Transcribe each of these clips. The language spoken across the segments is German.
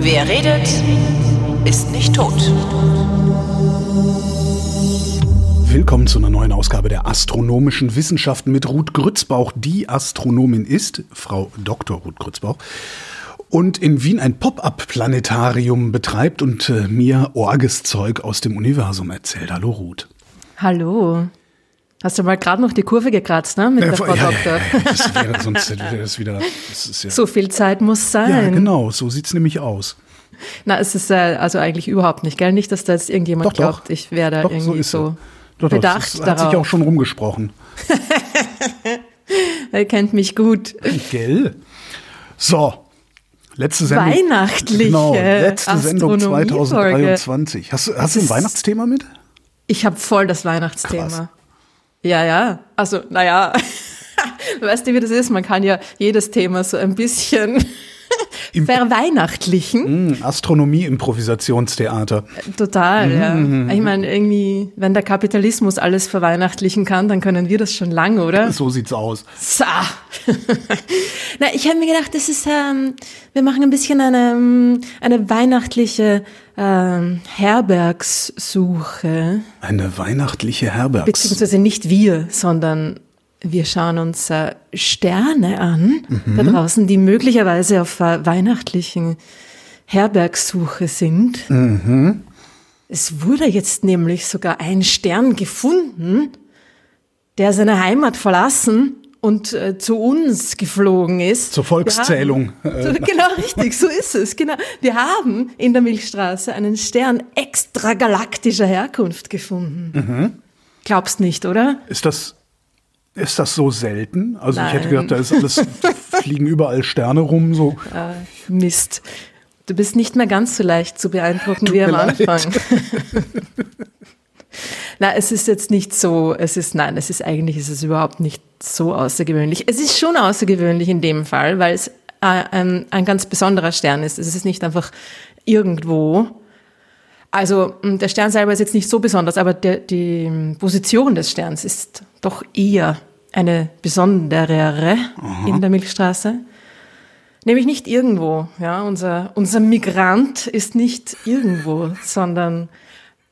Wer redet, ist nicht tot. Willkommen zu einer neuen Ausgabe der astronomischen Wissenschaften mit Ruth Grützbauch. Die Astronomin ist Frau Dr. Ruth Grützbauch und in Wien ein Pop-up-Planetarium betreibt und äh, mir orges Zeug aus dem Universum erzählt. Hallo Ruth. Hallo. Hast du mal gerade noch die Kurve gekratzt, ne? Mit Ja, der Frau ja, Doktor. ja, das wäre, sonst wäre das wieder. Das ist ja, So viel Zeit muss sein. ja, genau, so sieht's nämlich aus. Na, es ist äh, also eigentlich überhaupt nicht, gell? Nicht, dass da jetzt irgendjemand Doch, doch. glaubt, ich wäre da Doch, so irgendwie so, es. Doch, doch, bedacht das hat sich darauf. auch schon rumgesprochen. Er kennt mich gut. Gell? So. Letzte Sendung. Weihnachtliche Genau, letzte Sendung Astronomiefolge. 2023. Hast, du- hast du ein Weihnachtsthema mit? Ich habe voll das Weihnachtsthema. Krass. Ja, ja. Also, naja. weißt du, wie das ist? Man kann ja jedes Thema so ein bisschen verweihnachtlichen. Hm, Astronomie, Improvisationstheater. Total, Mhm. ja. Ich meine, irgendwie, wenn der Kapitalismus alles verweihnachtlichen kann, dann können wir das schon lange, oder? So sieht's aus. So. Na, ich habe mir gedacht, das ist, ähm, wir machen ein bisschen eine, ähm, eine weihnachtliche ähm, Herbergssuche. Eine weihnachtliche Herbergs. Beziehungsweise nicht wir, sondern wir schauen uns äh, Sterne an Mhm. da draußen, die möglicherweise auf äh, weihnachtlichen Herbergssuche sind. Mhm. Es wurde jetzt nämlich sogar ein Stern gefunden, der seine Heimat verlassen und äh, zu uns geflogen ist. Zur Volkszählung. Haben, so, genau, richtig, so ist es. Genau. Wir haben in der Milchstraße einen Stern extragalaktischer Herkunft gefunden. Mhm. Glaubst nicht, oder? Ist das, ist das so selten? Also ich hätte Nein. gedacht, da ist alles, fliegen überall Sterne rum, so. Mist. Du bist nicht mehr ganz so leicht zu beeindrucken wie am. Anfang. Na, es ist jetzt nicht so, es ist, nein, es ist eigentlich, ist es überhaupt nicht so außergewöhnlich. Es ist schon außergewöhnlich in dem Fall, weil es äh, ein, ein ganz besonderer Stern ist. Es ist nicht einfach irgendwo. Also der Stern selber ist jetzt nicht so besonders, aber der, die Position des Sterns ist doch eher eine besonderere in der Milchstraße. Nämlich nicht irgendwo. Ja, unser, unser Migrant ist nicht irgendwo, sondern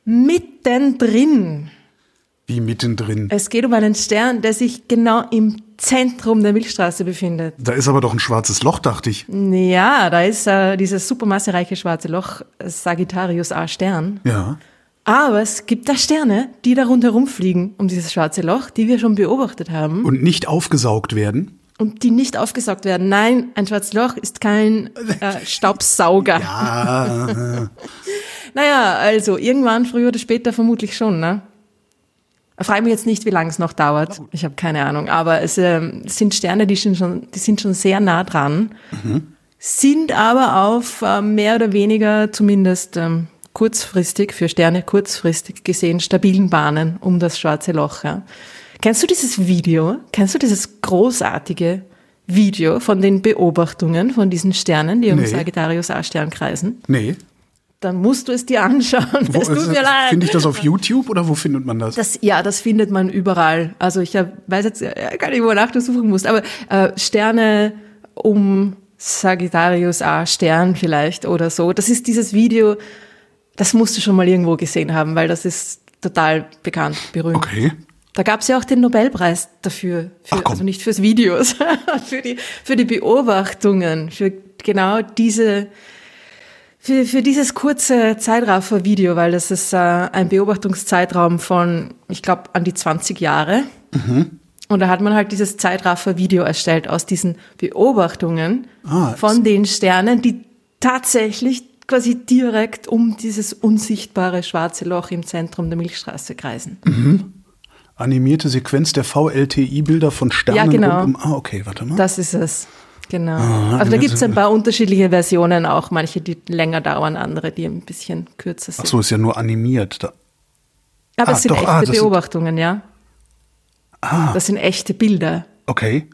mittendrin. Wie mittendrin. Es geht um einen Stern, der sich genau im Zentrum der Milchstraße befindet. Da ist aber doch ein schwarzes Loch, dachte ich. Ja, da ist äh, dieses supermassereiche schwarze Loch äh, Sagittarius A Stern. Ja. Aber es gibt da Sterne, die da rundherum fliegen um dieses schwarze Loch, die wir schon beobachtet haben Und nicht aufgesaugt werden. und die nicht aufgesaugt werden. Nein, ein schwarzes Loch ist kein äh, Staubsauger. Ah, Naja, also irgendwann früher oder später vermutlich schon, ne? Ich frage mich jetzt nicht, wie lange es noch dauert. Ich habe keine Ahnung. Aber es ähm, sind Sterne, die sind schon, die sind schon sehr nah dran, sind aber auf äh, mehr oder weniger zumindest ähm, kurzfristig, für Sterne kurzfristig gesehen, stabilen Bahnen um das schwarze Loch. Ja? Kennst du dieses Video? Kennst du dieses großartige Video von den Beobachtungen von diesen Sternen, die um Nee. Sagittarius A-Stern kreisen? nee. Dann musst du es dir anschauen. Wo, Es tut mir leid. Finde ich das auf YouTube oder wo findet man das? Das, ja, das findet man überall. Also ich hab, weiß jetzt äh, gar nicht, wonach du suchen musst, aber äh, Sterne um Sagittarius A Stern vielleicht oder so. Das ist dieses Video, das musst du schon mal irgendwo gesehen haben, weil das ist total bekannt, berühmt. Okay. Da gab es ja auch den Nobelpreis dafür, für, also nicht fürs Videos, für die, für die Beobachtungen, für genau diese, für, für dieses kurze Zeitraffer-Video, weil das ist äh, ein Beobachtungszeitraum von, ich glaube, an die 20 Jahre. Mhm. Und da hat man halt dieses Zeitraffer-Video erstellt aus diesen Beobachtungen Ah, von den Sternen, die tatsächlich quasi direkt um dieses unsichtbare schwarze Loch im Zentrum der Milchstraße kreisen. Animierte Sequenz der VLTI-Bilder von Sternen Ja, genau. um. Ah, okay, warte mal. Das ist es. Genau. Ah, also da gibt es ein paar unterschiedliche Versionen auch, manche, die länger dauern, andere, die ein bisschen kürzer sind. Ach so, ist ja nur animiert. Da. Aber ah, es sind doch, echte ah, das sind- Beobachtungen, ja. Ah, Das sind echte Bilder. okay.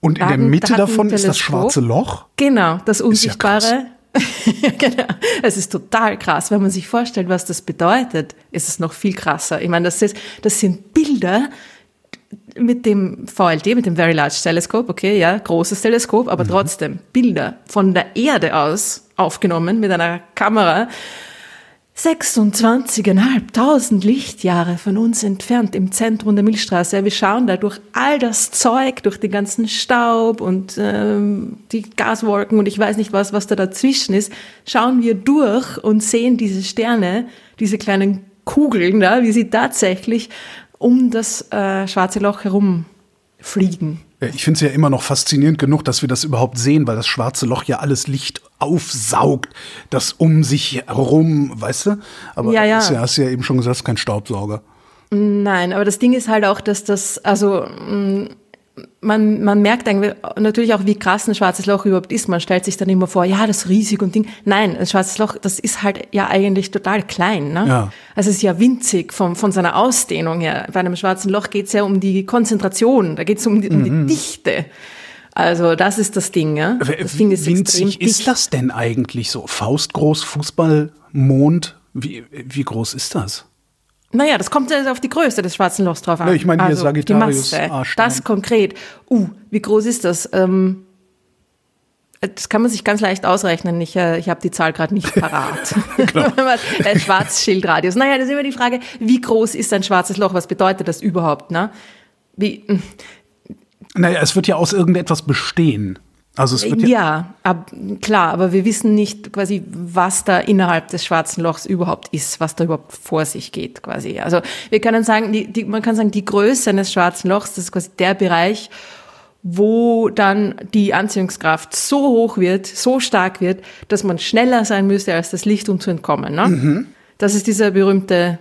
Und in Da der Mitte da davon ist das schwarze Loch. Genau, das ja Unsichtbare. genau. Es ist total krass. Wenn man sich vorstellt, was das bedeutet, ist es noch viel krasser. Ich meine, das, ist, das sind Bilder, mit dem VLT, mit dem Very Large Telescope, okay, ja, großes Teleskop, aber trotzdem Bilder von der Erde aus aufgenommen mit einer Kamera, 26.500 Lichtjahre von uns entfernt im Zentrum der Milchstraße. Wir schauen da durch all das Zeug, durch den ganzen Staub und ähm, die Gaswolken und ich weiß nicht was, was da dazwischen ist, schauen wir durch und sehen diese Sterne, diese kleinen Kugeln da, wie sie tatsächlich um das äh, schwarze Loch herum fliegen. Ich finde es ja immer noch faszinierend genug, dass wir das überhaupt sehen, weil das schwarze Loch ja alles Licht aufsaugt, das um sich herum, weißt du? Aber Ja, ja. Ist ja, hast du ja eben schon gesagt, es ist kein Staubsauger. Nein, aber das Ding ist halt auch, dass das, also mh, man, man merkt eigentlich natürlich auch, wie krass ein schwarzes Loch überhaupt ist. Man stellt sich dann immer vor, ja, das ist riesig und Ding. Nein, ein schwarzes Loch, das ist halt ja eigentlich total klein. Ne? Ja. Also es ist ja winzig von, von seiner Ausdehnung her. Bei einem schwarzen Loch geht es ja um die Konzentration, da geht es um, die, um die Dichte. Also das ist das Ding. Ja? Das Ding ist Winzig ist das denn eigentlich so? Faustgroß, Fußballmond? Wie, wie groß ist das? Naja, das kommt ja auf die Größe des schwarzen Lochs drauf an. Ja, ich meine hier also Sagittarius Die Masse, das konkret. Uh, wie groß ist das? Ähm, das kann man sich ganz leicht ausrechnen. Ich, äh, ich habe die Zahl gerade nicht parat. Ein Schwarzschildradius. Naja, das ist immer die Frage, wie groß ist ein schwarzes Loch? Was bedeutet das überhaupt? Ne? Wie, Naja, es wird ja aus irgendetwas bestehen. Also es wird ja, ja, ab, klar, aber wir wissen nicht quasi, was da innerhalb des schwarzen Lochs überhaupt ist, was da überhaupt vor sich geht quasi. Also wir können sagen, die, die, man kann sagen, die Größe eines schwarzen Lochs, das ist quasi der Bereich, wo dann die Anziehungskraft so hoch wird, so stark wird, dass man schneller sein müsste als das Licht, um zu entkommen. Ne? Das ist dieser berühmte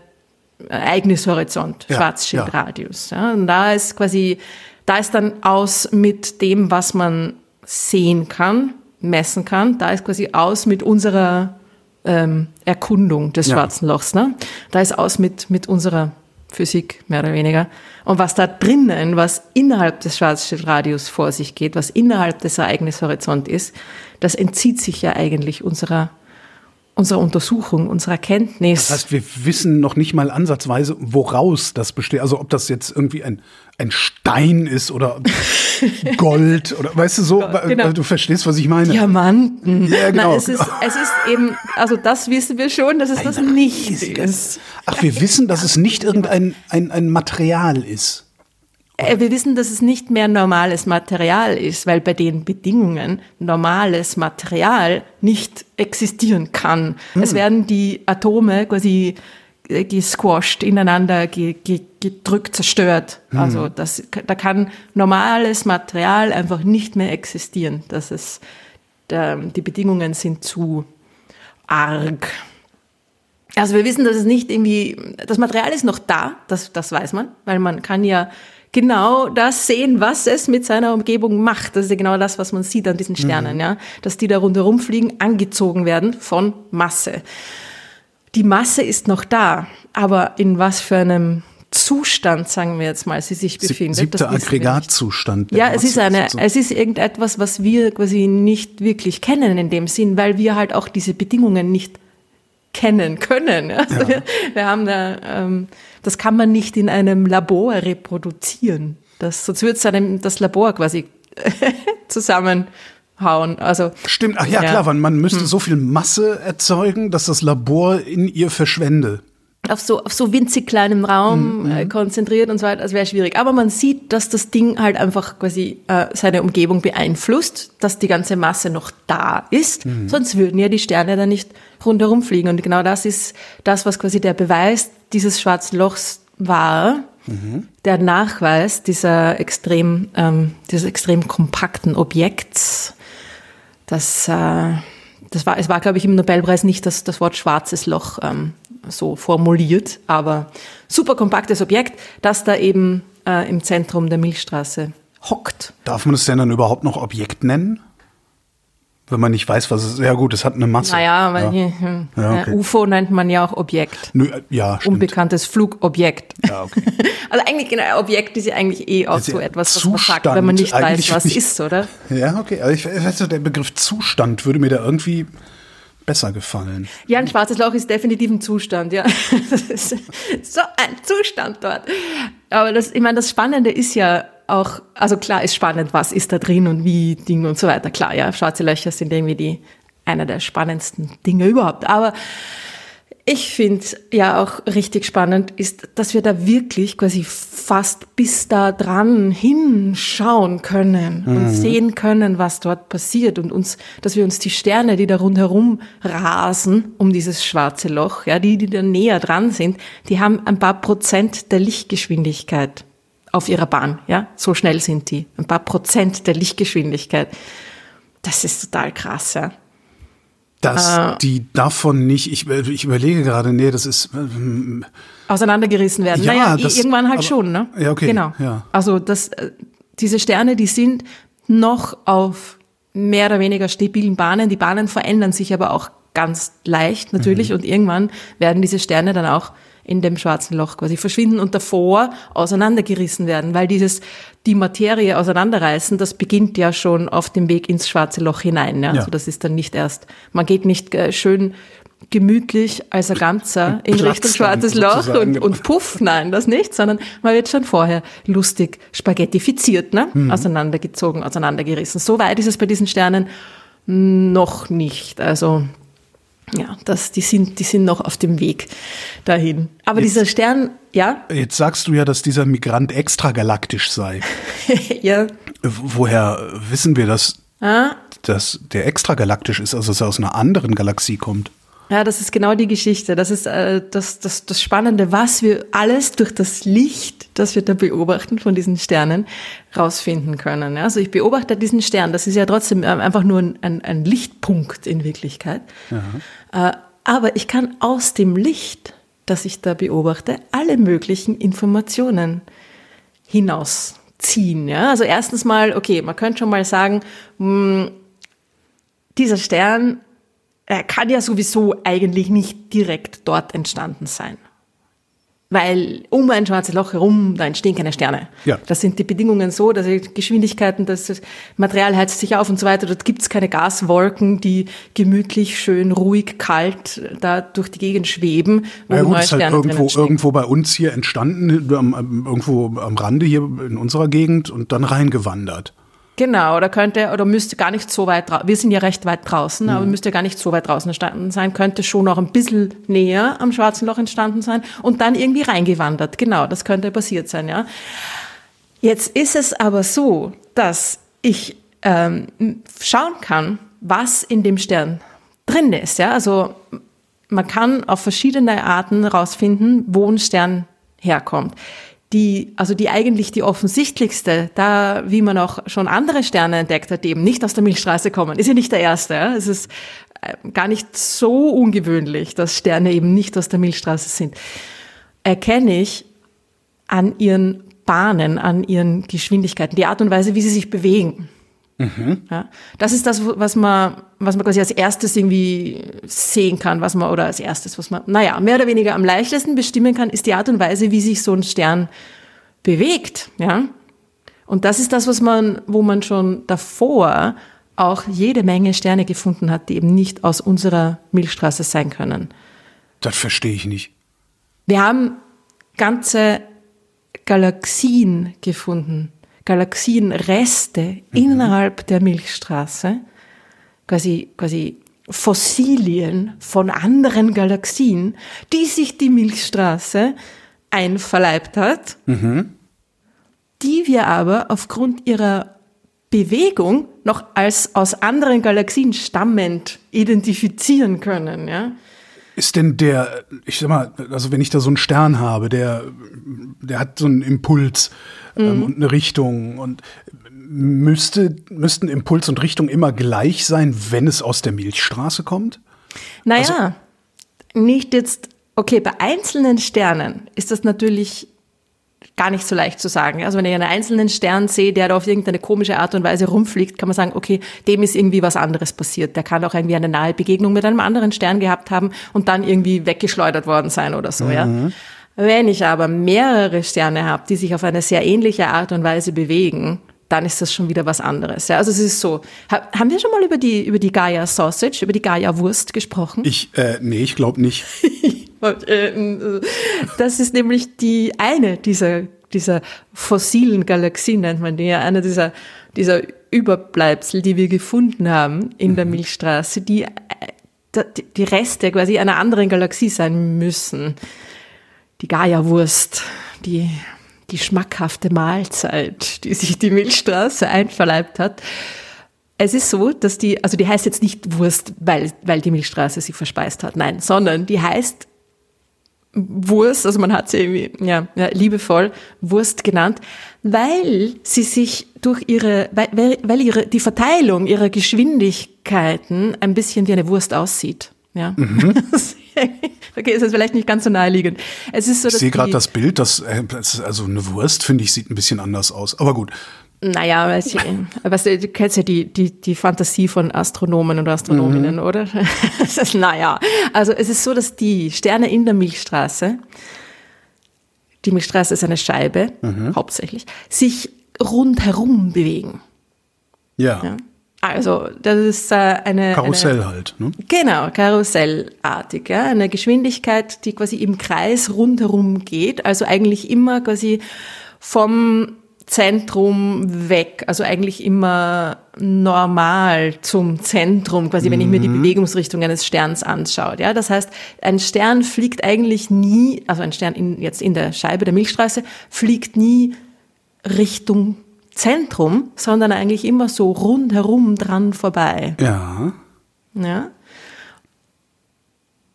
Ereignishorizont, Ja, Schwarzschildradius. Ja. Und da ist quasi, da ist dann aus mit dem, was man sehen kann, messen kann, da ist quasi aus mit unserer ähm, Erkundung des Ja. schwarzen Lochs. Ne? Da ist aus mit, mit unserer Physik, mehr oder weniger. Und was da drinnen, was innerhalb des Schwarzschildradius vor sich geht, was innerhalb des Ereignishorizont ist, das entzieht sich ja eigentlich unserer, unserer Untersuchung, unserer Kenntnis. das heißt, wir wissen noch nicht mal ansatzweise, woraus das besteht. Also ob das jetzt irgendwie ein, ein Stein ist oder Gold oder weißt du so, genau. du verstehst, was ich meine. Diamanten. Ja, genau. Nein, es, ist, es ist eben, also das wissen wir schon, dass es das nicht ist. Ach, wir wissen, dass es nicht irgendein ein, ein Material ist. Äh, Wir wissen, dass es nicht mehr normales Material ist, weil bei den Bedingungen normales Material nicht existieren kann. Hm. Es werden die Atome quasi äh, gesquashed, ineinander ge, ge, gedrückt, zerstört. Hm. Also das, da kann normales Material einfach nicht mehr existieren. Das ist, der, die Bedingungen sind zu arg. Also wir wissen, dass es nicht irgendwie, das Material ist noch da, das, das weiß man, weil man kann ja genau das sehen, was es mit seiner Umgebung macht. Das ist ja genau das, was man sieht an diesen Sternen, ja, dass die da rundherum fliegen, angezogen werden von Masse. Die Masse ist noch da, aber in was für einem Zustand, sagen wir jetzt mal, sie sich befindet. Siebter. Aggregatzustand. Ja, es ist eine, so. es ist irgendetwas, was wir quasi nicht wirklich kennen in dem Sinn, weil wir halt auch diese Bedingungen nicht kennen können. ja. Also wir, wir haben da, ähm, das kann man nicht in einem Labor reproduzieren. Das, sonst würde es einem das Labor quasi zusammenhauen. Also Stimmt, ach ja, Ja. Hm. klar, man müsste so viel Masse erzeugen, dass das Labor in ihr verschwende. Auf so, auf so winzig kleinem Raum äh, konzentriert und so weiter, das wäre schwierig. Aber man sieht, dass das Ding halt einfach quasi äh, seine Umgebung beeinflusst, dass die ganze Masse noch da ist. Sonst würden ja die Sterne dann nicht rundherum fliegen. Und genau das ist das, was quasi der Beweis dieses schwarzen Lochs war. Der Nachweis dieser extrem, ähm, dieses extrem kompakten Objekts, das, äh, das war, es war, glaube ich, im Nobelpreis nicht das, das Wort schwarzes Loch ähm, so formuliert, aber super kompaktes Objekt, das da eben äh, im Zentrum der Milchstraße hockt. Darf man es denn dann überhaupt noch Objekt nennen? Wenn man nicht weiß, was es ist. Ja gut, es hat eine Masse. Naja, weil ja. hier, hm, Ja, okay. UFO nennt man ja auch Objekt. Nö, äh, ja, stimmt. Unbekanntes Flugobjekt. Ja, okay. Also eigentlich, genau, Objekt ist ja eigentlich eh auch so etwas, was man sagt, Zustand wenn man nicht weiß, was nicht- ist, oder? Ja, okay. Also ich weiß so, der Begriff Zustand würde mir da irgendwie besser gefallen. Ja, ein schwarzes Loch ist definitiv ein Zustand, ja. So ein Zustand dort. Aber das, ich meine, das Spannende ist ja auch, also klar ist spannend, was ist da drin und wie Dinge und so weiter. Klar, ja, schwarze Löcher sind irgendwie die, einer der spannendsten Dinge überhaupt. Aber ich finde ja auch richtig spannend ist, dass wir da wirklich quasi fast bis da dran hinschauen können mhm. und sehen können, was dort passiert und uns, dass wir uns die Sterne, die da rundherum rasen um dieses schwarze Loch, ja, die, die da näher dran sind, die haben ein paar Prozent der Lichtgeschwindigkeit auf ihrer Bahn, ja, so schnell sind die, ein paar Prozent der Lichtgeschwindigkeit. Das ist total krass, ja dass äh, die davon nicht, ich, ich überlege gerade, nee, das ist ähm, auseinandergerissen werden. Ja, naja, das, irgendwann halt aber, schon, ne? Ja, okay. Genau. Ja. Also das, äh, diese Sterne, die sind noch auf mehr oder weniger stabilen Bahnen. Die Bahnen verändern sich aber auch ganz leicht natürlich mhm. und irgendwann werden diese Sterne dann auch in dem schwarzen Loch quasi verschwinden und davor auseinandergerissen werden, weil dieses die Materie auseinanderreißen, das beginnt ja schon auf dem Weg ins schwarze Loch hinein. Ja? ja. Also das ist dann nicht erst, man geht nicht äh, schön gemütlich als ein Ganzer in Richtung schwarzes Loch und, und puff, nein, das nicht, sondern man wird schon vorher lustig spaghettifiziert, ne? Mhm. auseinandergezogen, auseinandergerissen. So weit ist es bei diesen Sternen noch nicht. Also ja, das, die sind, die sind noch auf dem Weg dahin. Aber jetzt, dieser Stern, ja? Jetzt sagst du ja, dass dieser Migrant extragalaktisch sei. ja. Woher wissen wir, dass, ah? dass der extragalaktisch ist, also dass er aus einer anderen Galaxie kommt? Ja, das ist genau die Geschichte. Das ist äh, das, das, das Spannende, was wir alles durch das Licht, das wir da beobachten von diesen Sternen, rausfinden können. Ja, also ich beobachte diesen Stern, das ist ja trotzdem äh, einfach nur ein, ein Lichtpunkt in Wirklichkeit. Äh, aber ich kann aus dem Licht, das ich da beobachte, alle möglichen Informationen hinausziehen. Ja? Also erstens mal, okay, man könnte schon mal sagen, mh, hm, dieser Stern er kann ja sowieso eigentlich nicht direkt dort entstanden sein. Weil um ein schwarzes Loch herum, da entstehen keine Sterne. Ja. Das sind die Bedingungen so, dass die Geschwindigkeiten, das Material heizt sich auf und so weiter. Dort gibt's keine Gaswolken, die gemütlich, schön, ruhig, kalt da durch die Gegend schweben. Ja, gut, ist halt irgendwo, irgendwo bei uns hier entstanden, irgendwo am Rande hier in unserer Gegend und dann reingewandert. Genau, oder könnte, oder müsste gar nicht so weit draußen, wir sind ja recht weit draußen, mhm. aber müsste gar nicht so weit draußen entstanden sein, könnte schon noch ein bisschen näher am Schwarzen Loch entstanden sein und dann irgendwie reingewandert. Genau, das könnte passiert sein, ja. Jetzt ist es aber so, dass ich ähm, schauen kann, was in dem Stern drin ist, ja. Also man kann auf verschiedene Arten herausfinden, wo ein Stern herkommt die, also die eigentlich die offensichtlichste, da, wie man auch schon andere Sterne entdeckt hat, die eben nicht aus der Milchstraße kommen, ist ja nicht der erste. Ja? Es ist äh, gar nicht so ungewöhnlich, dass Sterne eben nicht aus der Milchstraße sind. Erkenne ich an ihren Bahnen, an ihren Geschwindigkeiten, die Art und Weise, wie sie sich bewegen. Mhm. Ja, das ist das, was man, was man quasi als erstes irgendwie sehen kann, was man, oder als erstes, was man, naja, mehr oder weniger am leichtesten bestimmen kann, ist die Art und Weise, wie sich so ein Stern bewegt, ja. Und das ist das, was man, wo man schon davor auch jede Menge Sterne gefunden hat, die eben nicht aus unserer Milchstraße sein können. Das verstehe ich nicht. Wir haben ganze Galaxien gefunden, Galaxienreste mhm. innerhalb der Milchstraße, quasi, quasi Fossilien von anderen Galaxien, die sich die Milchstraße einverleibt hat, mhm. die wir aber aufgrund ihrer Bewegung noch als aus anderen Galaxien stammend identifizieren können, ja. Ist denn der, ich sag mal, also wenn ich da so einen Stern habe, der, der hat so einen Impuls ähm, mhm. und eine Richtung und müsste, müssten Impuls und Richtung immer gleich sein, wenn es aus der Milchstraße kommt? Naja, also, nicht jetzt, okay, bei einzelnen Sternen ist das natürlich gar nicht so leicht zu sagen. Also wenn ich einen einzelnen Stern sehe, der da auf irgendeine komische Art und Weise rumfliegt, kann man sagen, okay, dem ist irgendwie was anderes passiert. Der kann auch irgendwie eine nahe Begegnung mit einem anderen Stern gehabt haben und dann irgendwie weggeschleudert worden sein oder so, mhm. ja. Wenn ich aber mehrere Sterne habe, die sich auf eine sehr ähnliche Art und Weise bewegen, dann ist das schon wieder was anderes. Ja, also es ist so. Ha, haben wir schon mal über die, über die Gaia Sausage, über die Gaia Wurst gesprochen? Ich, äh, nee, ich glaube nicht. das ist nämlich die eine dieser, dieser fossilen Galaxien, nennt man die ja, eine dieser, dieser Überbleibsel, die wir gefunden haben in der mhm. Milchstraße, die, die Reste quasi einer anderen Galaxie sein müssen. Die Gaia-Wurst, die die schmackhafte Mahlzeit, die sich die Milchstraße einverleibt hat. Es ist so, dass die, also die heißt jetzt nicht Wurst, weil, weil die Milchstraße sie verspeist hat, nein, sondern die heißt Wurst, also man hat sie irgendwie, ja, ja liebevoll Wurst genannt, weil sie sich durch ihre, weil, weil ihre, die Verteilung ihrer Geschwindigkeiten ein bisschen wie eine Wurst aussieht. Ja. Mhm. okay, ist das vielleicht nicht ganz so naheliegend. Es ist so, ich sehe gerade das Bild, das, äh, also eine Wurst, finde ich, sieht ein bisschen anders aus. Aber gut. Naja, weißt du, weißt du, du kennst ja die, die, die Fantasie von Astronomen und Astronominnen, mhm. oder? ist, naja, also es ist so, dass die Sterne in der Milchstraße, die Milchstraße ist eine Scheibe, mhm. hauptsächlich, sich rundherum bewegen. ja. ja. Also, das ist äh, eine. Karussell eine, halt, ne? Genau, karussellartig, ja. Eine Geschwindigkeit, die quasi im Kreis rundherum geht, also eigentlich immer quasi vom Zentrum weg, also eigentlich immer normal zum Zentrum, quasi, wenn ich mir die mhm. Bewegungsrichtung eines Sterns anschaue. Ja, das heißt, ein Stern fliegt eigentlich nie, also ein Stern in, jetzt in der Scheibe der Milchstraße, fliegt nie Richtung Zentrum, sondern eigentlich immer so rundherum dran vorbei. Ja. Ja.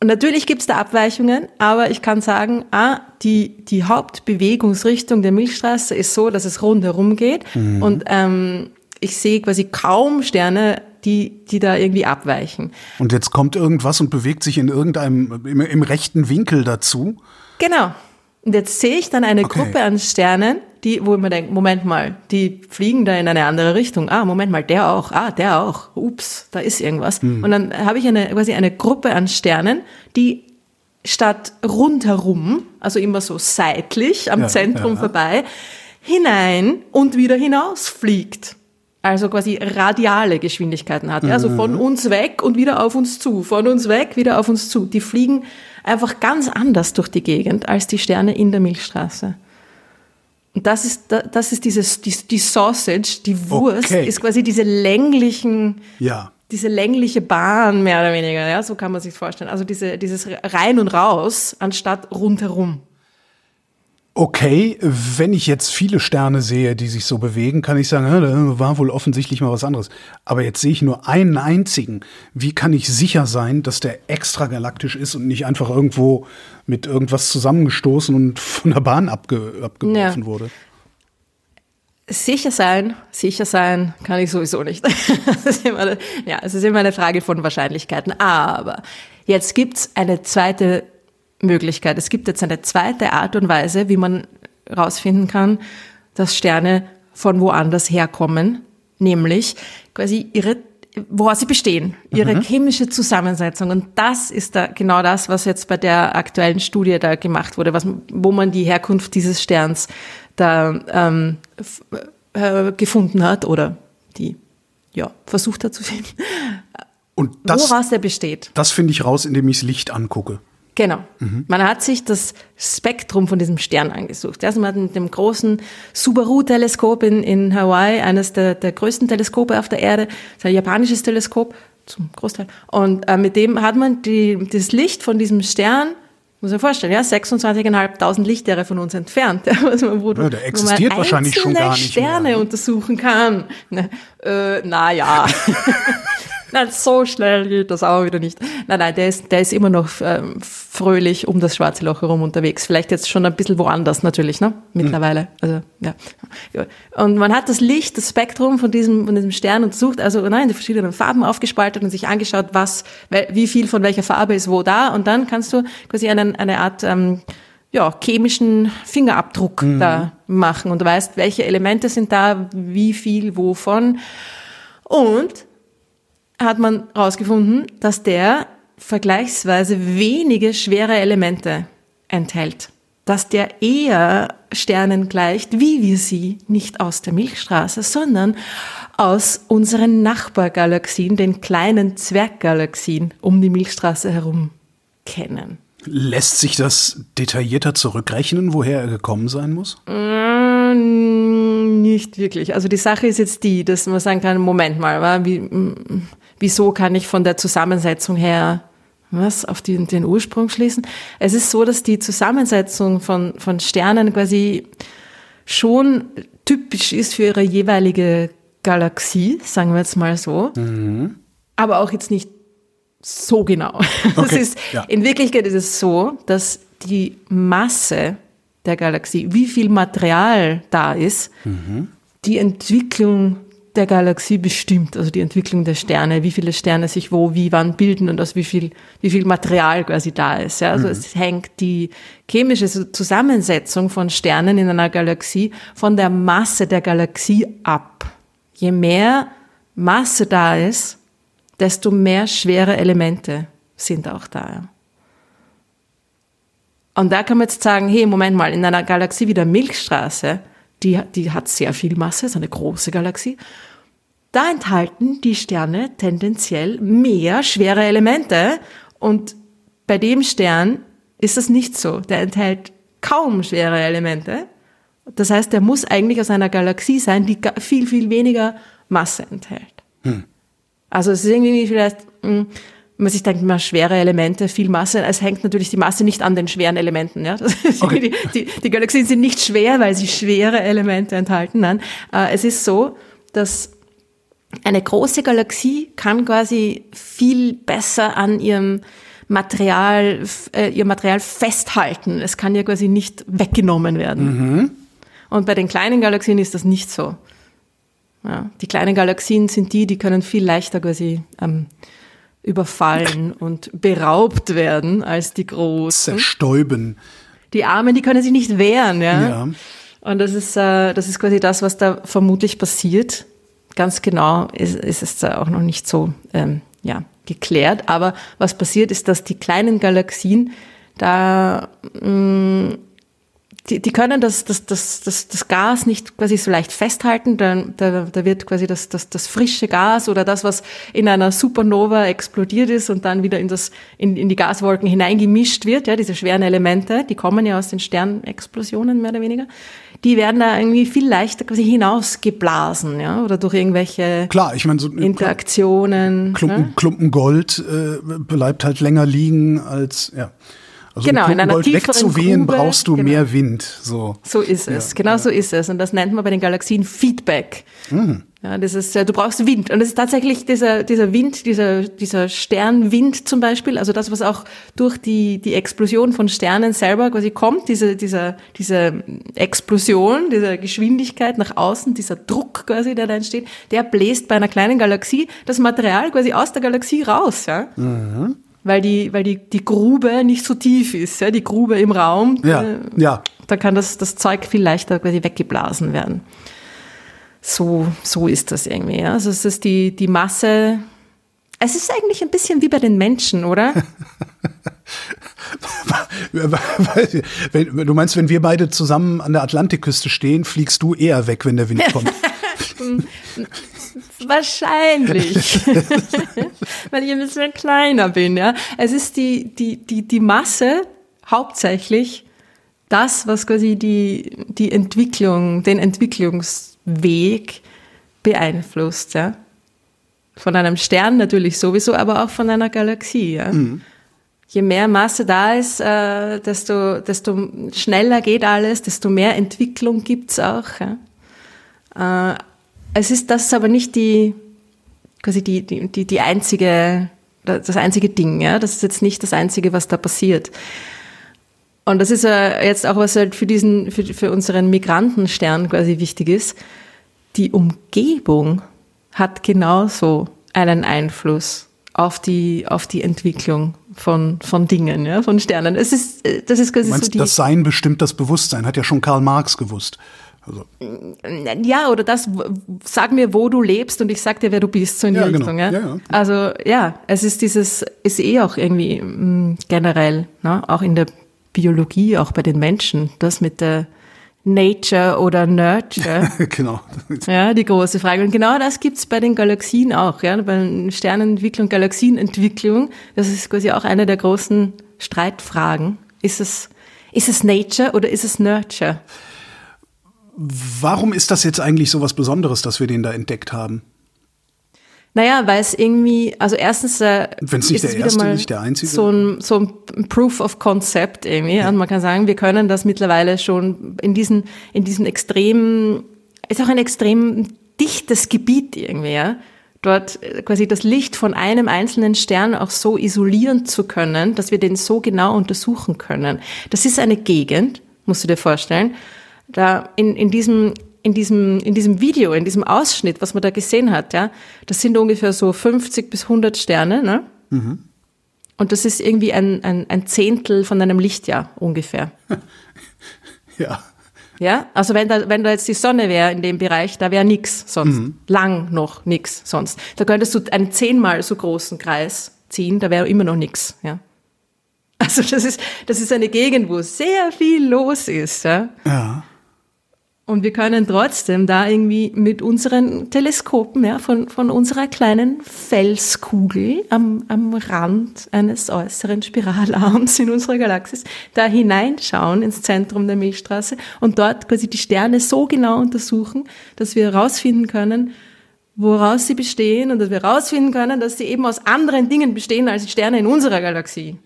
Und natürlich gibt es da Abweichungen, aber ich kann sagen, ah, die, die Hauptbewegungsrichtung der Milchstraße ist so, dass es rundherum geht. Mhm. Und ähm, ich sehe quasi kaum Sterne, die, die da irgendwie abweichen. Und jetzt kommt irgendwas und bewegt sich in irgendeinem, im, im rechten Winkel dazu. Genau. Und jetzt sehe ich dann eine okay. Gruppe an Sternen, die, wo mir denke, Moment mal, die fliegen da in eine andere Richtung. Ah, Moment mal, der auch. Ah, der auch. Ups, da ist irgendwas. Mhm. Und dann habe ich eine, quasi eine Gruppe an Sternen, die statt rundherum, also immer so seitlich am ja, Zentrum ja. vorbei, hinein und wieder hinaus fliegt. Also quasi radiale Geschwindigkeiten hat. Mhm. Also von uns weg und wieder auf uns zu. Von uns weg, wieder auf uns zu. Die fliegen einfach ganz anders durch die Gegend als die Sterne in der Milchstraße. Und das ist, das ist dieses, die, die Sausage, die Wurst, okay. ist quasi diese länglichen, ja. diese längliche Bahn, mehr oder weniger, ja, so kann man sich vorstellen. Also diese, dieses rein und raus, anstatt rundherum. Okay, wenn ich jetzt viele Sterne sehe, die sich so bewegen, kann ich sagen, da war wohl offensichtlich mal was anderes. Aber jetzt sehe ich nur einen einzigen. Wie kann ich sicher sein, dass der extragalaktisch ist und nicht einfach irgendwo mit irgendwas zusammengestoßen und von der Bahn abge abgeworfen ja. wurde? Sicher sein, sicher sein kann ich sowieso nicht. Eine, ja, es ist immer eine Frage von Wahrscheinlichkeiten. Aber jetzt gibt's eine zweite Möglichkeit. Es gibt jetzt eine zweite Art und Weise, wie man herausfinden kann, dass Sterne von woanders herkommen, nämlich quasi ihre woher sie bestehen, ihre mhm. chemische Zusammensetzung. Und das ist da genau das, was jetzt bei der aktuellen Studie da gemacht wurde, was, wo man die Herkunft dieses Sterns da ähm, äh, gefunden hat oder die ja, versucht hat zu finden. Und das, Woraus der besteht. Das finde ich raus, indem ich das Licht angucke. Genau. Mhm. Man hat sich das Spektrum von diesem Stern angesucht. Also man hat mit dem großen Subaru-Teleskop in, in Hawaii, eines der, der größten Teleskope auf der Erde, das ist ein japanisches Teleskop zum Großteil. Und äh, mit dem hat man die, das Licht von diesem Stern, muss man vorstellen, ja, 26.500 Lichtjahre von uns entfernt. Also, wo, ja, der existiert man wahrscheinlich schon gar nicht Sterne mehr. untersuchen kann. Ne, äh, naja. Nein, so schnell geht das auch wieder nicht. Nein, nein, der ist, der ist immer noch ähm, fröhlich um das Schwarze Loch herum unterwegs. Vielleicht jetzt schon ein bisschen woanders natürlich, ne? Mittlerweile. Also, ja. Und man hat das Licht, das Spektrum von diesem, von diesem Stern untersucht, also nein, die verschiedenen Farben aufgespaltet und sich angeschaut, was, wie viel von welcher Farbe ist wo da. Und dann kannst du quasi einen, eine Art, ähm, ja, chemischen Fingerabdruck mhm. da machen und du weißt, welche Elemente sind da, wie viel wovon. Und hat man herausgefunden, dass der vergleichsweise wenige schwere Elemente enthält. dass der eher Sternen gleicht, wie wir sie nicht aus der Milchstraße, sondern aus unseren Nachbargalaxien, den kleinen Zwerggalaxien um die Milchstraße herum kennen. Lässt sich das detaillierter zurückrechnen, woher er gekommen sein muss? Mm, nicht wirklich. Also die Sache ist jetzt die, dass man sagen kann, Moment mal, wie, wieso kann ich von der Zusammensetzung her was auf die, den Ursprung schließen? Es ist so, dass die Zusammensetzung von, von Sternen quasi schon typisch ist für ihre jeweilige Galaxie, sagen wir jetzt mal so. Mhm. Aber auch jetzt nicht so genau. Okay, ist, ja. In Wirklichkeit ist es so, dass die Masse der Galaxie, wie viel Material da ist, mhm. die Entwicklung der Galaxie bestimmt, also die Entwicklung der Sterne, wie viele Sterne sich wo, wie, wann bilden und aus wie viel, wie viel Material quasi da ist. Ja? Also mhm. es hängt die chemische Zusammensetzung von Sternen in einer Galaxie von der Masse der Galaxie ab. Je mehr Masse da ist, desto mehr schwere Elemente sind auch da. Und da kann man jetzt sagen, hey, Moment mal, in einer Galaxie wie der Milchstraße, die, die hat sehr viel Masse, ist eine große Galaxie, da enthalten die Sterne tendenziell mehr schwere Elemente und bei dem Stern ist das nicht so. Der enthält kaum schwere Elemente. Das heißt, der muss eigentlich aus einer Galaxie sein, die viel, viel weniger Masse enthält. Hm. Also es ist irgendwie vielleicht, hm, man sich denkt, mal schwere Elemente, viel Masse. Es hängt natürlich die Masse nicht an den schweren Elementen. Ja? Okay. Die, die, die, Galaxien sind nicht schwer, weil sie schwere Elemente enthalten. Nein, äh, es ist so, dass eine große Galaxie kann quasi viel besser an ihrem Material, äh, ihr Material festhalten. Es kann ja quasi nicht weggenommen werden. Mhm. Und bei den kleinen Galaxien ist das nicht so. Ja, die kleinen Galaxien sind die, die können viel leichter quasi ähm, überfallen und beraubt werden als die großen. Zerstäuben. Die Armen, die können sich nicht wehren, ja. ja. Und das ist, äh, das ist quasi das, was da vermutlich passiert. Ganz genau ist, ist es da auch noch nicht so ähm, ja, geklärt. Aber was passiert ist, dass die kleinen Galaxien da mh, mm, die, die können das, das, das, das, das Gas nicht quasi so leicht festhalten. Da, da, da wird quasi das, das, das frische Gas oder das, was in einer Supernova explodiert ist und dann wieder in, das, in, in die Gaswolken hineingemischt wird, ja, diese schweren Elemente, die kommen ja aus den Sternexplosionen mehr oder weniger, die werden da irgendwie viel leichter quasi hinausgeblasen, ja, oder durch irgendwelche Klar, ich meine, so Interaktionen. Klumpen, ja? Klumpen Gold äh, bleibt halt länger liegen als, ja. Also genau, um in einer tieferen wegzuwehen, Grube, brauchst du genau. mehr Wind. So, so ist es, ja, genau ja. so ist es. Und das nennt man bei den Galaxien Feedback. Mhm. Ja, das ist, du brauchst Wind. Und es ist tatsächlich dieser, dieser Wind, dieser, dieser Sternwind zum Beispiel, also das, was auch durch die, die Explosion von Sternen selber quasi kommt, diese, dieser, diese Explosion, diese Geschwindigkeit nach außen, dieser Druck quasi, der da entsteht, der bläst bei einer kleinen Galaxie das Material quasi aus der Galaxie raus, ja. Mhm weil die, weil die, die Grube nicht so tief ist, ja, die Grube im Raum. Ja, äh, ja. Da kann das, das Zeug viel leichter quasi weggeblasen werden. So, so ist das irgendwie, ja. Also es ist die, die Masse. Es ist eigentlich ein bisschen wie bei den Menschen, oder? du meinst, wenn wir beide zusammen an der Atlantikküste stehen, fliegst du eher weg, wenn der Wind kommt. Wahrscheinlich. Weil ich ein bisschen kleiner bin, ja. Es ist die, die, die, die Masse hauptsächlich das, was quasi die, die Entwicklung, den Entwicklungsweg beeinflusst, ja. Von einem Stern natürlich sowieso, aber auch von einer Galaxie, ja. Mhm. Je mehr Masse da ist, äh, desto, desto schneller geht alles, desto mehr Entwicklung gibt's auch. Ja. Äh, es ist das aber nicht die, quasi die, die, die, die einzige, das einzige Ding, ja. Das ist jetzt nicht das einzige, was da passiert. Und das ist jetzt auch, was halt für diesen, für, für unseren Migrantenstern quasi wichtig ist. Die Umgebung hat genauso einen Einfluss auf die, auf die Entwicklung von, von Dingen, ja, von Sternen. Es ist, das ist quasi du meinst, so die, das Sein bestimmt das Bewusstsein, hat ja schon Karl Marx gewusst. Also. Ja, oder das, sag mir, wo du lebst und ich sag dir, wer du bist, so in die ja, genau. Richtung. Genau. Ja? Ja, ja. Also ja, es ist dieses, ist eh auch irgendwie mh, mm, generell, ne? auch in der Biologie, auch bei den Menschen, das mit der Nature oder Nurture. genau. Ja, die große Frage. Und genau das gibt's bei den Galaxien auch, ja, bei Sternenentwicklung, Galaxienentwicklung. Das ist quasi auch eine der großen Streitfragen. Ist es, ist es Nature oder ist es Nurture? Warum ist das jetzt eigentlich so was Besonderes, dass wir den da entdeckt haben? Naja, weil es irgendwie, also erstens äh, Wenn es nicht der erste, nicht der einzige. so ein, so ein Proof of Concept irgendwie. Und man kann sagen, wir können das mittlerweile schon in diesen, in diesen extremen, ist auch ein extrem dichtes Gebiet irgendwie, ja. Dort äh, quasi das Licht von einem einzelnen Stern auch so isolieren zu können, dass wir den so genau untersuchen können. Das ist eine Gegend, musst du dir vorstellen. Da in, in diesem in diesem, in diesem Video, in diesem Ausschnitt, was man da gesehen hat, ja, das sind ungefähr so 50 bis 100 Sterne, ne? Und das ist irgendwie ein, ein, ein Zehntel von einem Lichtjahr ungefähr. ja. Ja, also wenn da, wenn da jetzt die Sonne wäre in dem Bereich, da wäre nix sonst. Lang noch nix sonst. Da könntest du einen zehnmal so großen Kreis ziehen, da wäre immer noch nix, ja. Also das ist, das ist eine Gegend, wo sehr viel los ist, ja. Ja. Und wir können trotzdem da irgendwie mit unseren Teleskopen, ja, von, von unserer kleinen Felskugel am, am Rand eines äußeren Spiralarms in unserer Galaxis, da hineinschauen ins Zentrum der Milchstraße und dort quasi die Sterne so genau untersuchen, dass wir herausfinden können, woraus sie bestehen und dass wir herausfinden können, dass sie eben aus anderen Dingen bestehen als die Sterne in unserer Galaxie.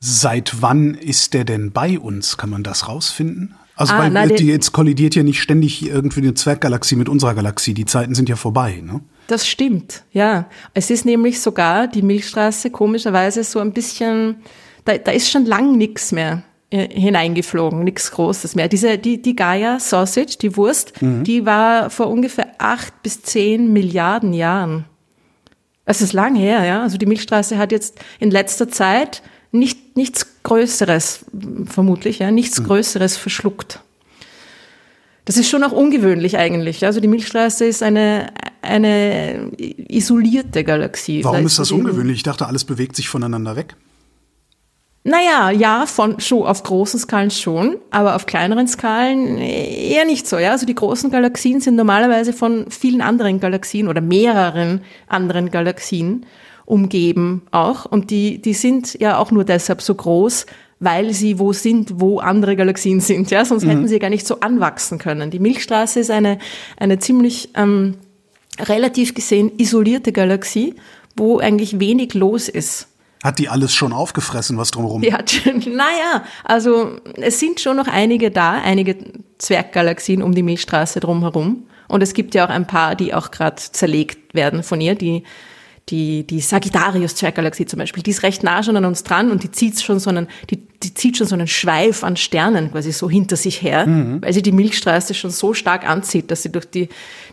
Seit wann ist der denn bei uns? Kann man das rausfinden? Also Ah, weil na, die jetzt kollidiert ja nicht ständig irgendwie eine Zwerggalaxie mit unserer Galaxie. Die Zeiten sind ja vorbei, ne? Das stimmt, ja. Es ist nämlich sogar die Milchstraße komischerweise so ein bisschen, da, da ist schon lang nichts mehr äh, hineingeflogen, nichts Großes mehr. Diese, die, die Gaia Sausage, die Wurst, die war vor ungefähr acht bis zehn Milliarden Jahren. Es ist lang her, ja. Also die Milchstraße hat jetzt in letzter Zeit nicht, nichts Größeres, vermutlich, ja, nichts Größeres verschluckt. Das ist schon auch ungewöhnlich eigentlich. Also die Milchstraße ist eine, eine isolierte Galaxie. Warum Da ist das ungewöhnlich? Ich dachte, alles bewegt sich voneinander weg. Naja, ja, von, schon, auf großen Skalen schon, aber auf kleineren Skalen eher nicht so. Ja? Also die großen Galaxien sind normalerweise von vielen anderen Galaxien oder mehreren anderen Galaxien umgeben auch. Und die, die sind ja auch nur deshalb so groß, weil sie wo sind, wo andere Galaxien sind. Ja? Sonst hätten sie gar nicht so anwachsen können. Die Milchstraße ist eine, eine ziemlich ähm, relativ gesehen isolierte Galaxie, wo eigentlich wenig los ist. Hat die alles schon aufgefressen, was drumherum? Schon, naja, also es sind schon noch einige da, einige Zwerggalaxien um die Milchstraße drumherum. Und es gibt ja auch ein paar, die auch gerade zerlegt werden von ihr. Die, die, die Sagittarius-Zwerggalaxie zum Beispiel, die ist recht nah schon an uns dran und die zieht schon so einen, die, die zieht schon so einen Schweif an Sternen quasi so hinter sich her, weil sie die Milchstraße schon so stark anzieht, dass sie durch die,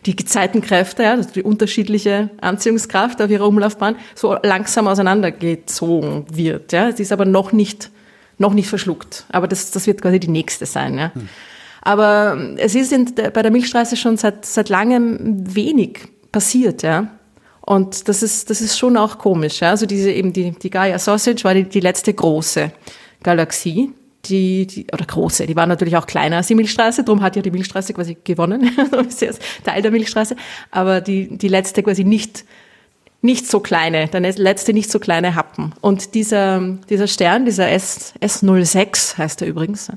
die Gezeitenkräfte, ja, also die unterschiedliche Anziehungskraft auf ihrer Umlaufbahn so langsam auseinandergezogen wird. Ja. Sie ist aber noch nicht, noch nicht verschluckt. Aber das, das wird quasi die nächste sein. Ja. Aber es ist in, der- bei der Milchstraße schon seit, seit langem wenig passiert, ja. Und das ist, das ist schon auch komisch. Ja? Also diese eben die, die Gaia Sausage war die, die letzte große Galaxie. Die, die, oder große, die war natürlich auch kleiner als die Milchstraße, darum hat ja die Milchstraße quasi gewonnen. Ist jetzt Teil der Milchstraße. Aber die, die letzte quasi nicht, nicht so kleine, der letzte nicht so kleine Happen. Und dieser, dieser Stern, dieser S, S06 heißt er übrigens,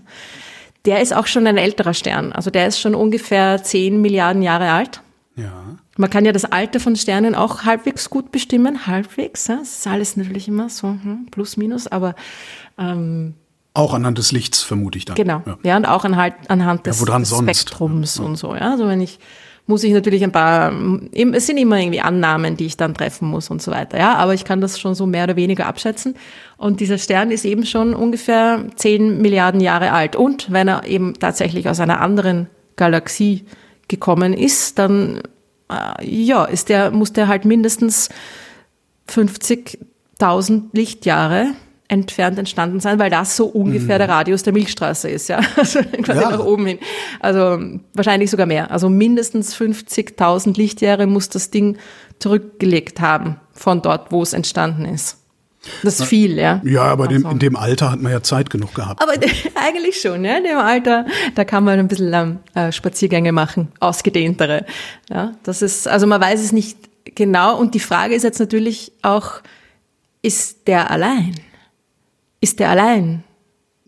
der ist auch schon ein älterer Stern. Also der ist schon ungefähr 10 Milliarden Jahre alt. Ja. Man kann ja das Alter von Sternen auch halbwegs gut bestimmen, halbwegs. Ja? Das ist alles natürlich immer so hm, plus minus, aber ähm, Auch anhand des Lichts, vermute ich dann. genau. Ja. Ja, und auch anhand, anhand des, woran des? Spektrums und so. Ja, also wenn ich muss ich natürlich ein paar, es sind immer irgendwie Annahmen, die ich dann treffen muss und so weiter. Ja, aber ich kann das schon so mehr oder weniger abschätzen. Und dieser Stern ist eben schon ungefähr 10 Milliarden Jahre alt. Und wenn er eben tatsächlich aus einer anderen Galaxie gekommen ist, dann ja, ist der, muss der halt mindestens 50.000 Lichtjahre entfernt entstanden sein, weil das so ungefähr der Radius der Milchstraße ist, ja. Also quasi Ja. nach oben hin. Also wahrscheinlich sogar mehr. Also mindestens 50.000 Lichtjahre muss das Ding zurückgelegt haben von dort, wo es entstanden ist. Das ist viel, ja. Ja, aber dem, Also. in dem Alter hat man ja Zeit genug gehabt. Aber eigentlich schon, ja. In dem Alter, da kann man ein bisschen ähm, äh, Spaziergänge machen, ausgedehntere. Ja, das ist, also man weiß es nicht genau. Und die Frage ist jetzt natürlich auch, ist der allein? Ist der allein?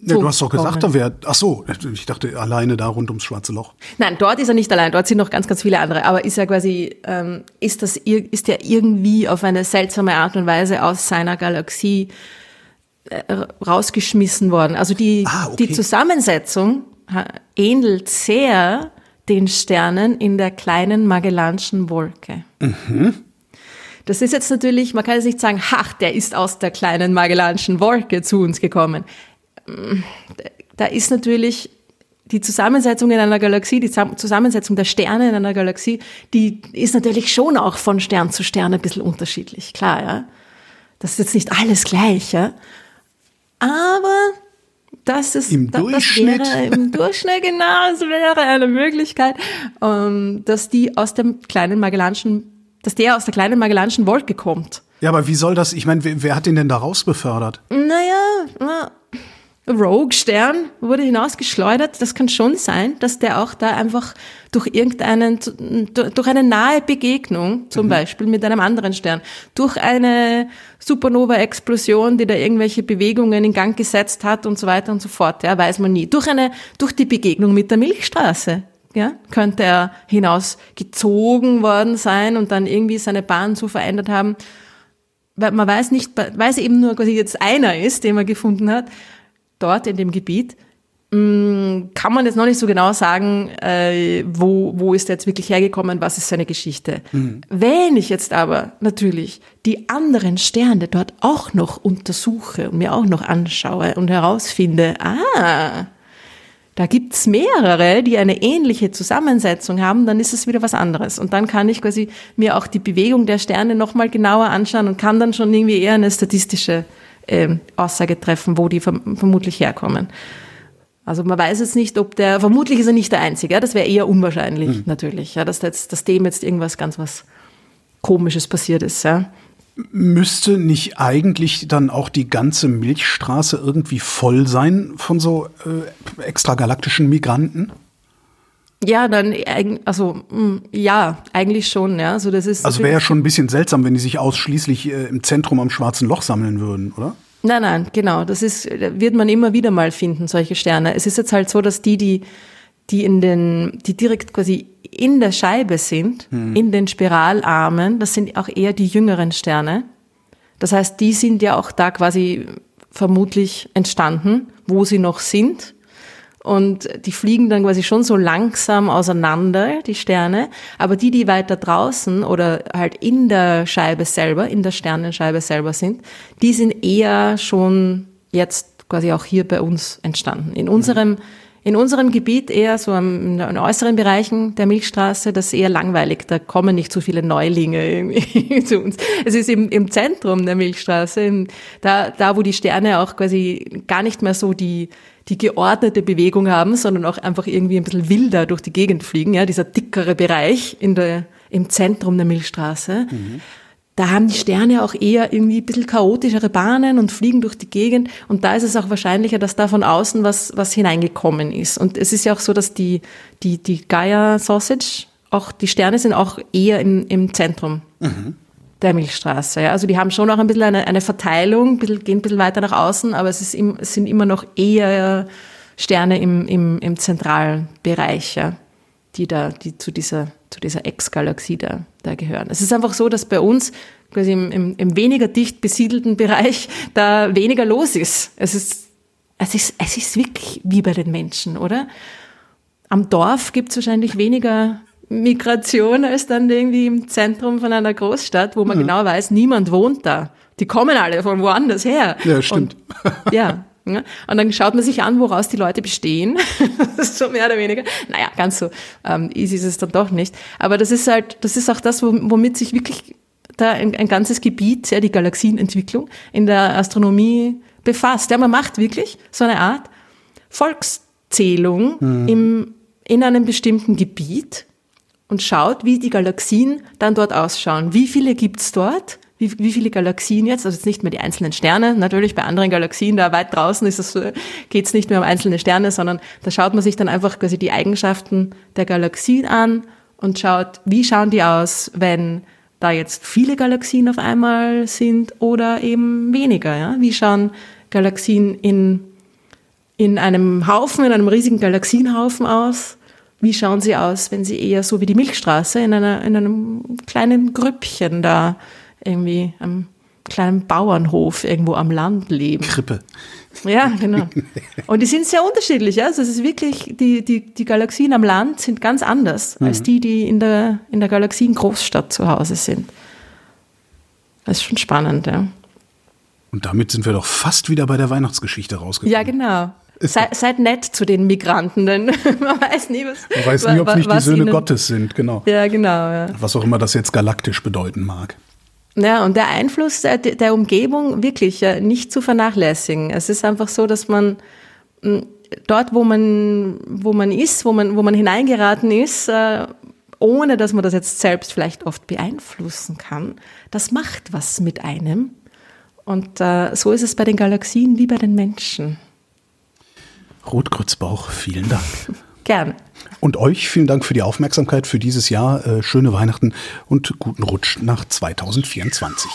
Ja, du hast doch gesagt, da wäre. Ach so, ich dachte alleine da rund ums Schwarze Loch. Nein, dort ist er nicht allein, dort sind noch ganz, ganz viele andere. Aber ist er quasi, ähm, ist das, ist er irgendwie auf eine seltsame Art und Weise aus seiner Galaxie äh, rausgeschmissen worden? Also die, Ah, okay. die Zusammensetzung ähnelt sehr den Sternen in der kleinen Magellanschen Wolke. Das ist jetzt natürlich, man kann jetzt nicht sagen, ach, der ist aus der kleinen Magellanschen Wolke zu uns gekommen da ist natürlich die Zusammensetzung in einer Galaxie, die Zusammensetzung der Sterne in einer Galaxie, die ist natürlich schon auch von Stern zu Stern ein bisschen unterschiedlich, klar, ja. Das ist jetzt nicht alles gleich, ja. Aber das ist Im da- Durchschnitt. Das wäre im Durchschnitt genau, das wäre eine Möglichkeit, ähm, dass die aus dem kleinen Magellanschen, dass der aus der kleinen Magellanschen Wolke kommt. Ja, aber wie soll das? Ich meine, wer, wer hat den denn da raus befördert? Naja, na, Rogue-Stern wurde hinausgeschleudert. Das kann schon sein, dass der auch da einfach durch irgendeinen, durch eine nahe Begegnung, zum Beispiel mit einem anderen Stern, durch eine Supernova-Explosion, die da irgendwelche Bewegungen in Gang gesetzt hat und so weiter und so fort, ja, weiß man nie. Durch eine, durch die Begegnung mit der Milchstraße, ja, könnte er hinausgezogen worden sein und dann irgendwie seine Bahn so verändert haben, weil man weiß nicht, weil es eben nur quasi jetzt einer ist, den man gefunden hat, dort in dem Gebiet, mh, kann man jetzt noch nicht so genau sagen, äh, wo, wo ist er jetzt wirklich hergekommen, was ist seine Geschichte. Wenn ich jetzt aber natürlich die anderen Sterne dort auch noch untersuche und mir auch noch anschaue und herausfinde, ah, da gibt's mehrere, die eine ähnliche Zusammensetzung haben, dann ist es wieder was anderes. Und dann kann ich quasi mir auch die Bewegung der Sterne nochmal genauer anschauen und kann dann schon irgendwie eher eine statistische ähm, Aussage treffen, wo die verm vermutlich herkommen. Also man weiß jetzt nicht, ob der, vermutlich ist er nicht der Einzige, ja, das wäre eher unwahrscheinlich natürlich, ja, dass, da jetzt, dass dem jetzt irgendwas ganz was Komisches passiert ist. Ja. Müsste nicht eigentlich dann auch die ganze Milchstraße irgendwie voll sein von so äh, extragalaktischen Migranten? Ja, dann, also mh, ja, eigentlich schon, ja. Also das ist Also wäre ja schon ein bisschen seltsam, wenn die sich ausschließlich äh, im Zentrum am Schwarzen Loch sammeln würden, oder? Nein, nein, genau. Das ist, wird man immer wieder mal finden, solche Sterne. Es ist jetzt halt so, dass die, die, die in den, die direkt quasi in der Scheibe sind, in den Spiralarmen, das sind auch eher die jüngeren Sterne. Das heißt, die sind ja auch da quasi vermutlich entstanden, wo sie noch sind. Und die fliegen dann quasi schon so langsam auseinander, die Sterne. Aber die, die weiter draußen oder halt in der Scheibe selber, in der Sternenscheibe selber sind, die sind eher schon jetzt quasi auch hier bei uns entstanden. In unserem, in unserem Gebiet eher so in den äußeren Bereichen der Milchstraße, das ist eher langweilig. Da kommen nicht so viele Neulinge irgendwie zu uns. Es ist im, im Zentrum der Milchstraße, im, da, da, wo die Sterne auch quasi gar nicht mehr so die, die geordnete Bewegung haben, sondern auch einfach irgendwie ein bisschen wilder durch die Gegend fliegen, ja, dieser dickere Bereich in der, im Zentrum der Milchstraße. Da haben die Sterne auch eher irgendwie ein bisschen chaotischere Bahnen und fliegen durch die Gegend. Und da ist es auch wahrscheinlicher, dass da von außen was, was hineingekommen ist. Und es ist ja auch so, dass die, die, die Gaia Sausage, auch die Sterne sind auch eher im, im Zentrum der Milchstraße. Ja. Also die haben schon auch ein bisschen eine, eine Verteilung, bisschen, gehen ein bisschen weiter nach außen, aber es, ist im, es sind immer noch eher Sterne im, im, im Zentralbereich, ja, die da, die zu dieser, zu dieser Ex-Galaxie da, da gehören. Es ist einfach so, dass bei uns quasi im, im, im weniger dicht besiedelten Bereich da weniger los ist. Es ist, es ist, es ist wirklich wie bei den Menschen, oder? Am Dorf gibt es wahrscheinlich weniger Migration als dann irgendwie im Zentrum von einer Großstadt, wo man genau weiß, niemand wohnt da. Die kommen alle von woanders her. Ja, stimmt. Und, ja. ja. Und dann schaut man sich an, woraus die Leute bestehen. das ist so mehr oder weniger. Naja, ganz so ähm, easy ist es dann doch nicht. Aber das ist halt, das ist auch das, womit sich wirklich da ein, ein ganzes Gebiet, ja, die Galaxienentwicklung in der Astronomie befasst. Ja, man macht wirklich so eine Art Volkszählung im, in einem bestimmten Gebiet und schaut, wie die Galaxien dann dort ausschauen. Wie viele gibt's dort? wie, wie viele Galaxien jetzt, also jetzt nicht mehr die einzelnen Sterne, natürlich bei anderen Galaxien, da weit draußen ist es, geht es nicht mehr um einzelne Sterne, sondern da schaut man sich dann einfach quasi die Eigenschaften der Galaxien an und schaut, wie schauen die aus, wenn da jetzt viele Galaxien auf einmal sind oder eben weniger. Ja? Wie schauen Galaxien in, in einem Haufen, in einem riesigen Galaxienhaufen aus? Wie schauen sie aus, wenn sie eher so wie die Milchstraße in, einer, in einem kleinen Grüppchen da irgendwie am kleinen Bauernhof irgendwo am Land leben. Krippe. Ja, genau. Und die sind sehr unterschiedlich. Ja? Also es ist wirklich, die, die, die Galaxien am Land sind ganz anders mhm. als die, die in der, in der Galaxiengroßstadt zu Hause sind. Das ist schon spannend, ja. Und damit sind wir doch fast wieder bei der Weihnachtsgeschichte rausgekommen. Ja, genau. Sei, seid nett zu den Migranten, denn man weiß nie, was. Man weiß nie, ob es nicht die Söhne ihnen, Gottes sind, genau. Ja, genau. Ja. Was auch immer das jetzt galaktisch bedeuten mag. Ja, und der Einfluss der, der Umgebung wirklich nicht zu vernachlässigen. Es ist einfach so, dass man hm, dort, wo man, wo man ist, wo man, wo man hineingeraten ist, äh, ohne dass man das jetzt selbst vielleicht oft beeinflussen kann, das macht was mit einem. Und äh, so ist es bei den Galaxien wie bei den Menschen. Ruth Grützbauch, vielen Dank. Gerne. Und euch vielen Dank für die Aufmerksamkeit für dieses Jahr. Äh, schöne Weihnachten und guten Rutsch nach 2024.